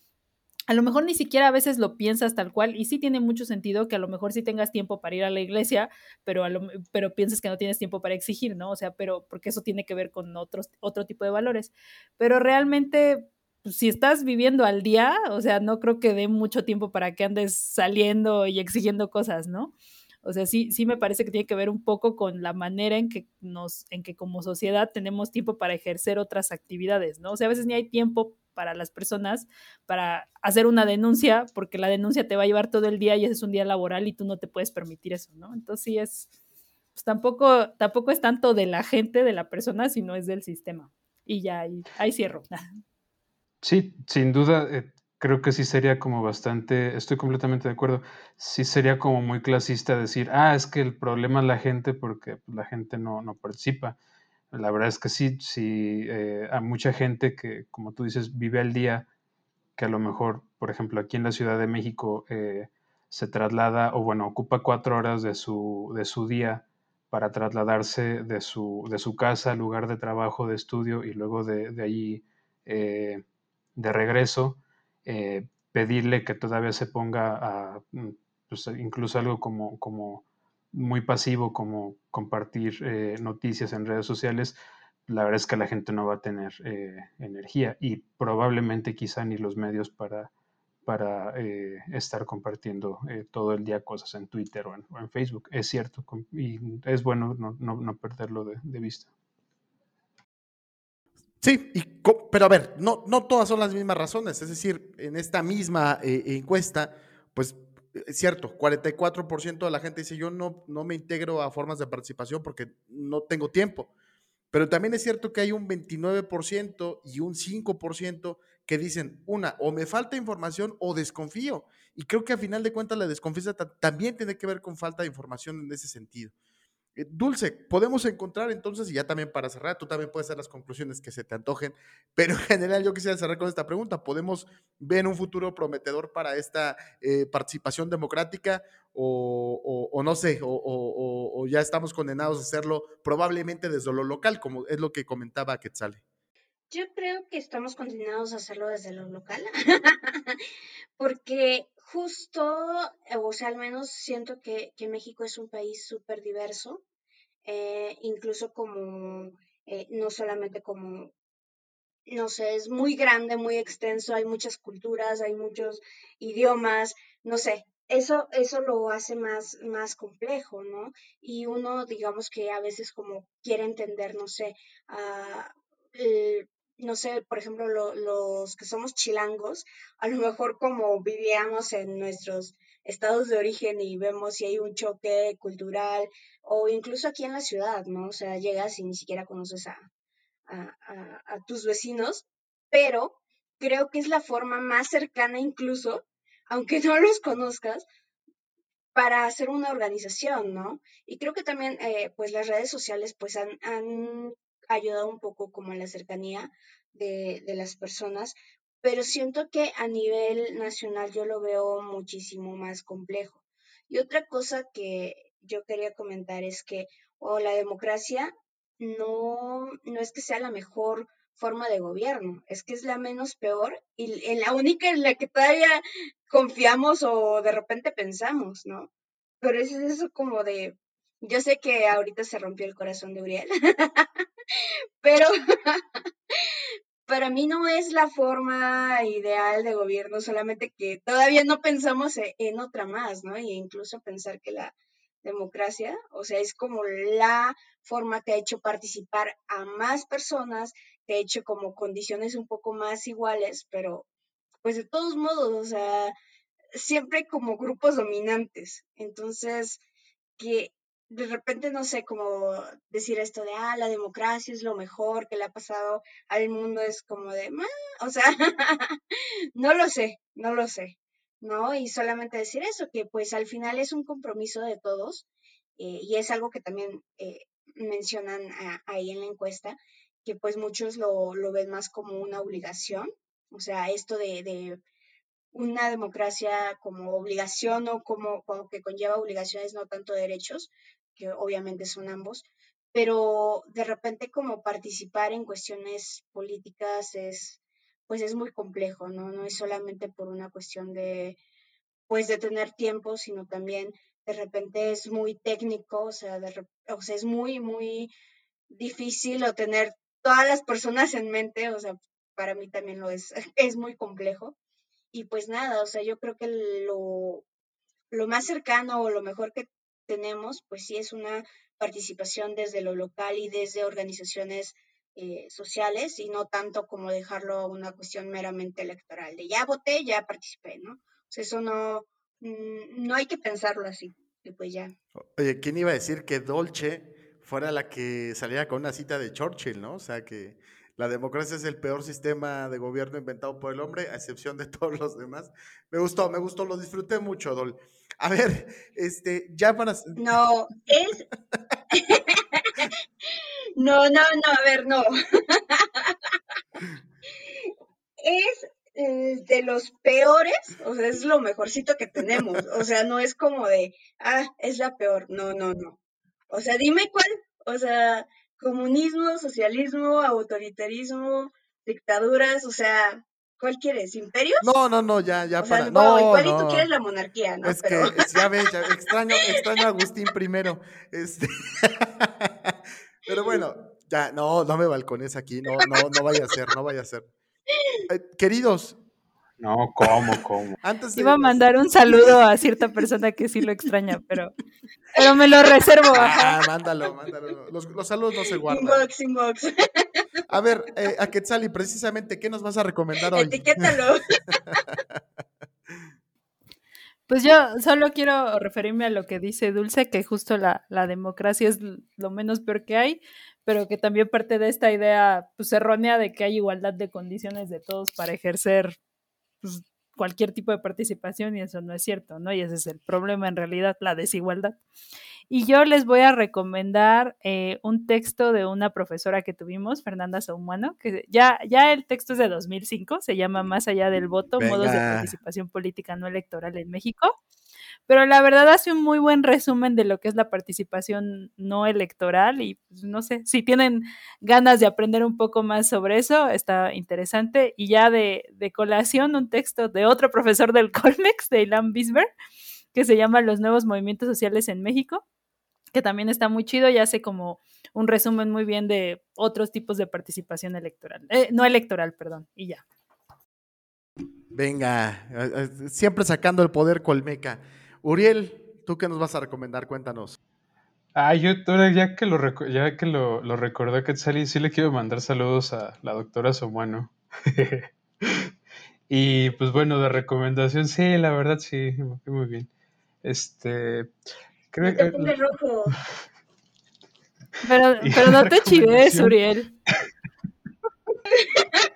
a lo mejor ni siquiera a veces lo piensas tal cual y sí tiene mucho sentido que a lo mejor sí tengas tiempo para ir a la iglesia, pero, a pero piensas que no tienes tiempo para exigir, ¿no? O sea, pero porque eso tiene que ver con otros, otro tipo de valores. Pero realmente, pues, si estás viviendo al día, o sea, no creo que dé mucho tiempo para que andes saliendo y exigiendo cosas, ¿no? O sea, sí, sí me parece que tiene que ver un poco con la manera en que nos, en que como sociedad tenemos tiempo para ejercer otras actividades, ¿no? O sea, a veces ni hay tiempo para las personas para hacer una denuncia, porque la denuncia te va a llevar todo el día y ese es un día laboral y tú no te puedes permitir eso, ¿no? Entonces sí es, pues tampoco, tampoco es tanto de la gente, de la persona, sino es del sistema. Y ya, ahí, ahí cierro. <laughs> Sí, sin duda, eh, creo que sí sería como bastante, estoy completamente de acuerdo, sí sería como muy clasista decir, ah, es que el problema es la gente porque pues, la gente no, no participa. La verdad es que sí, sí, eh, hay mucha gente que, como tú dices, vive al día, que a lo mejor, por ejemplo, aquí en la Ciudad de México eh, se traslada, o bueno, ocupa cuatro horas de su, de su día para trasladarse de su, de su casa lugar de trabajo, de estudio y luego de, de allí eh, de regreso, pedirle que todavía se ponga a, mm, pues, incluso algo como, como muy pasivo como compartir eh, noticias en redes sociales, la verdad es que la gente no va a tener eh, energía y probablemente quizá ni los medios para, para eh, estar compartiendo todo el día cosas en Twitter o en, Facebook. Es cierto y es bueno no, no, perderlo de, de, vista. Sí, y, pero a ver, no, no todas son las mismas razones. Es decir, en esta misma encuesta, pues es cierto, 44% de la gente dice yo no, no me integro a formas de participación porque no tengo tiempo. Pero también es cierto que hay un 29% y un 5% que dicen, una, o me falta información o desconfío. Y creo que a final de cuentas la desconfianza también tiene que ver con falta de información en ese sentido. Eh, Dulce, podemos encontrar entonces, y ya también para cerrar, tú también puedes hacer las conclusiones que se te antojen, <laughs> pero en general yo quisiera cerrar con esta pregunta. ¿Podemos ver un futuro prometedor para esta eh, participación democrática o, no sé, o, ya estamos condenados a hacerlo probablemente desde lo local, como es lo que comentaba Quetzale? Yo creo que estamos condenados a hacerlo desde lo local, <laughs> porque justo, eh, o sea, al menos siento que, México es un país súper diverso, eh, incluso como, eh, no solamente como, no sé, es muy grande, muy extenso, hay muchas culturas, hay muchos idiomas, no sé, eso, eso lo hace más, más complejo, ¿no? Y uno, digamos que a veces como quiere entender, no sé, uh, no sé, por ejemplo, los que somos chilangos, a lo mejor como vivíamos en nuestros estados de origen y vemos si hay un choque cultural o incluso aquí en la ciudad, ¿no? O sea, llegas y ni siquiera conoces a, tus vecinos, pero creo que es la forma más cercana incluso, aunque no los conozcas, para hacer una organización, ¿no? Y creo que también, eh, pues las redes sociales, pues han ayudado un poco como en la cercanía de, de las personas, pero siento que a nivel nacional yo lo veo muchísimo más complejo. Y otra cosa que yo quería comentar es que o la democracia no, no es que sea la mejor forma de gobierno, es que es la menos peor y en la única en la que todavía confiamos o de repente pensamos, ¿no? Pero es eso como de, yo sé que ahorita se rompió el corazón de Uriel, <laughs> pero <laughs> para mí no es la forma ideal de gobierno, solamente que todavía no pensamos e, en otra más, ¿no? Y incluso pensar que la democracia, o sea, es como la forma que ha hecho participar a más personas, que ha hecho como condiciones un poco más iguales, pero pues de todos modos, o sea, siempre como grupos dominantes. Entonces, que de repente no sé cómo decir esto de, ah, la democracia es lo mejor que le ha pasado al mundo, es como de, o sea, <laughs> no lo sé, no lo sé, ¿no? Y solamente decir eso, que pues al final es un compromiso de todos eh, y es algo que también eh, mencionan ahí en la encuesta, que pues muchos lo, lo ven más como una obligación, o sea, esto de, de una democracia como obligación o como, como, que conlleva obligaciones, no tanto derechos, que obviamente son ambos, pero de repente como participar en cuestiones políticas es, pues es muy complejo, ¿no? No es solamente por una cuestión de, pues de tener tiempo, sino también de repente es muy técnico, o sea, de, o sea es muy, muy difícil o tener todas las personas en mente, o sea, para mí también lo es, <laughs> es muy complejo. Y pues nada, o sea, yo creo que lo, lo más cercano o lo mejor que tenemos, pues sí es una participación desde lo local y desde organizaciones eh, sociales y no tanto como dejarlo a una cuestión meramente electoral, de ya voté, ya participé, ¿no? O sea, eso no, mm, no hay que pensarlo así, pues ya. Oye, ¿quién iba a decir que Dolce fuera la que saliera con una cita de Churchill, ¿no? O sea, que la democracia es el peor sistema de gobierno inventado por el hombre, a excepción de <laughs> todos los demás. Me gustó, me gustó, lo disfruté mucho, Dol. A ver, este, ya para... No, es... <laughs> no, no, no, a ver, no. <laughs> es eh, de los peores, o sea, es lo mejorcito que tenemos. O sea, no es como de, ah, es la peor. No, no, no. O sea, dime cuál. O sea, comunismo, socialismo, autoritarismo, dictaduras, o sea, ¿cuál quieres? ¿Imperios? No, no, no, ya, ya o para. Sea, no, igual no. y tú quieres la monarquía, ¿no? Es que, ya ves, ya, <laughs> extraño, extraño a Agustín primero. Este... <laughs> Pero bueno, ya, no, no me balcones aquí, no, no, no vaya a ser, no vaya a ser. Eh, queridos. No, ¿cómo, cómo? Antes de Iba a mandar un saludo a cierta persona que sí lo extraña, pero, pero me lo reservo. Ah, mándalo, mándalo. Los, los, saludos no se guardan. Inbox, inbox. A ver, eh, a Quetzali, precisamente, ¿qué nos vas a recomendar hoy? Etiquétalo. <laughs> Pues yo solo quiero referirme a lo que dice Dulce, que justo la, la democracia es lo menos peor que hay, pero que también parte de esta idea pues, errónea de que hay igualdad de condiciones de todos para ejercer pues, cualquier tipo de participación y eso no es cierto, ¿no? Y ese es el problema en realidad, la desigualdad. Y yo les voy a recomendar eh, un texto de una profesora que tuvimos, Fernanda Saumano, que ya, ya el texto es de 2005, se llama Más allá del voto, Venga. modos de participación política no electoral en México. Pero la verdad hace un muy buen resumen de lo que es la participación no electoral y pues, no sé, si tienen ganas de aprender un poco más sobre eso, está interesante. Y ya de, colación, un texto de otro profesor del <laughs> Colmex, de Ilan Bisber, que se llama Los nuevos movimientos sociales en México, que también está muy chido y hace como un resumen muy bien de otros tipos de participación electoral, eh, no electoral, perdón, y ya. Venga, siempre sacando el poder colmeca. Uriel, ¿tú qué nos vas a recomendar? Cuéntanos. Ah, yo ya que lo, ya que lo, lo recordé Quetzali, sí le quiero mandar saludos a la doctora Somuano. <laughs> y pues bueno, de recomendación, sí, la verdad sí, muy bien. Este, creo no te pongas rojo. <laughs> Pero, pero no te chives, Uriel. <laughs>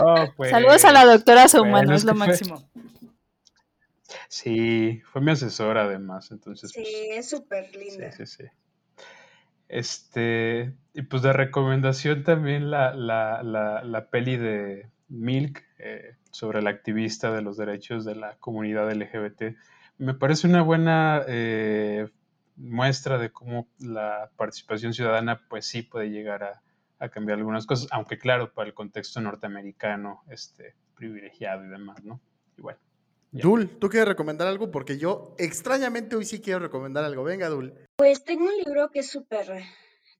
Oh, pues, <laughs> Saludos a la doctora Soumano, bueno, es, es lo máximo. Fue... Sí, fue mi asesora además, entonces. Sí, pues, es súper linda. Sí, sí, sí. Este, y pues de recomendación también la, la, la, la peli de Milk eh, sobre la activista de los derechos de la comunidad LGBT. Me parece una buena eh, muestra de cómo la participación ciudadana pues sí puede llegar a, a cambiar algunas cosas, aunque claro, para el contexto norteamericano, este, privilegiado y demás, ¿no? Igual. Yeah. Dul, ¿tú quieres recomendar algo? Porque yo extrañamente hoy sí quiero recomendar algo. Venga, Dul. Pues tengo un libro que es súper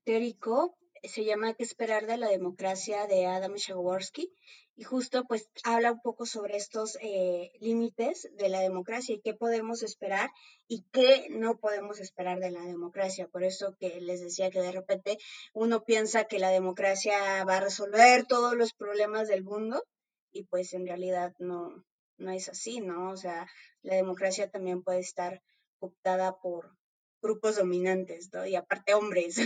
teórico, se llama ¿Qué esperar de la democracia? de Adam Shaworski y justo pues habla un poco sobre estos eh, límites de la democracia y qué podemos esperar y qué no podemos esperar de la democracia. Por eso que les decía que de repente uno piensa que la democracia va a resolver todos los problemas del mundo y pues en realidad no, no es así, ¿no? O sea, la democracia también puede estar optada por grupos dominantes, ¿no? Y aparte hombres.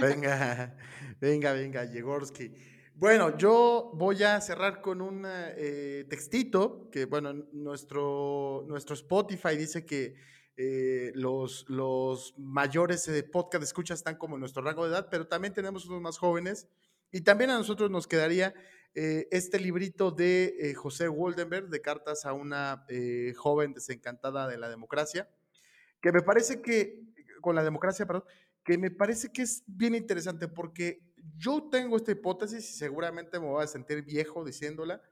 Venga, <laughs> venga, venga, Yegorsky. Bueno, yo voy a cerrar con un eh, textito que, bueno, nuestro, nuestro Spotify dice que eh, los, los mayores de podcast escucha están como en nuestro rango de edad, pero también tenemos unos más jóvenes. Y también a nosotros nos quedaría este librito de José Woldenberg, de Cartas a una joven desencantada de la democracia, que me parece que, con la democracia, perdón, que me parece que es bien interesante porque yo tengo esta hipótesis y seguramente me voy a sentir viejo diciéndola,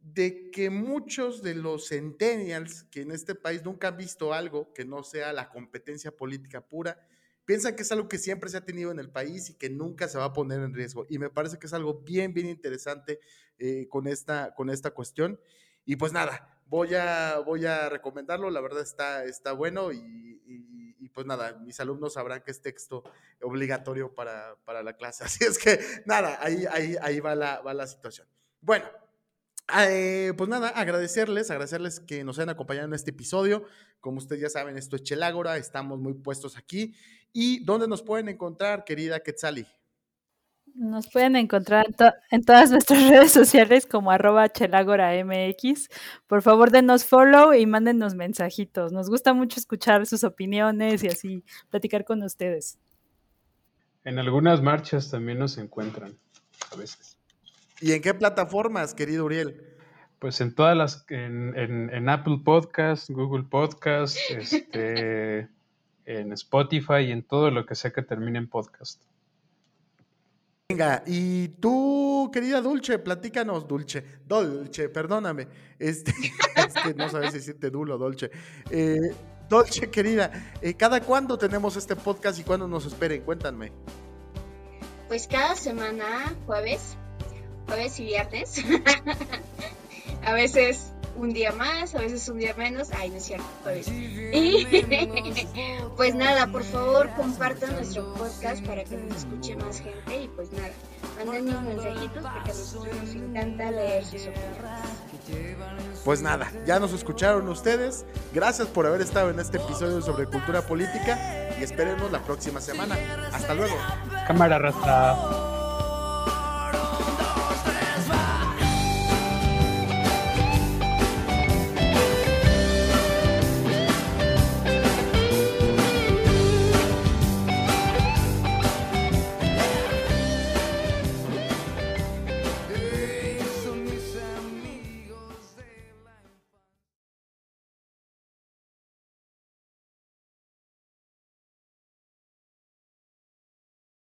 de que muchos de los centennials que en este país nunca han visto algo que no sea la competencia política pura, piensan que es algo que siempre se ha tenido en el país y que nunca se va a poner en riesgo. Y me parece que es algo bien, bien interesante eh, con, esta, con esta cuestión. Y pues nada, voy a, voy a recomendarlo, la verdad está, está bueno y, pues nada, mis alumnos sabrán que es texto obligatorio para, para la clase. <laughs> Así es que nada, ahí, ahí, ahí va, la, va la situación. Bueno, eh, pues nada, agradecerles, agradecerles que nos hayan acompañado en este episodio. Como ustedes ya saben, esto es Chelágora, estamos muy puestos aquí. ¿Y dónde nos pueden encontrar, querida Quetzali? Nos pueden encontrar en, todas nuestras <laughs> redes sociales como arroba MX. Por favor, denos follow y mándenos mensajitos. Nos gusta mucho escuchar sus opiniones y así platicar con ustedes. En algunas marchas también nos encuentran a veces. ¿Y en qué plataformas, querido Uriel? Pues en todas las, en, Apple Podcast, Google Podcast, este, <laughs> en Spotify y en todo lo que sea que termine en podcast. Venga, y tú, querida Dulce, platícanos, Dulce, Dolce, perdóname, este, <laughs> es que no sabes si decirte Dulo, Dolce. Eh, Dolce, querida, eh, ¿cada cuándo tenemos este podcast y cuándo nos esperen? Cuéntame. Pues cada semana, jueves, jueves y viernes. <laughs> a veces un día más, a veces un día menos. Ay, no es cierto, <laughs> pues nada, por favor, compartan nuestro podcast para que nos escuche más gente. Y pues nada, manden mis mensajitos porque a nosotros nos encanta leer sus opiniones. Pues nada, ya nos escucharon ustedes. Gracias por haber estado en este episodio sobre cultura política y esperemos la próxima semana. Hasta luego. Cámara rasta.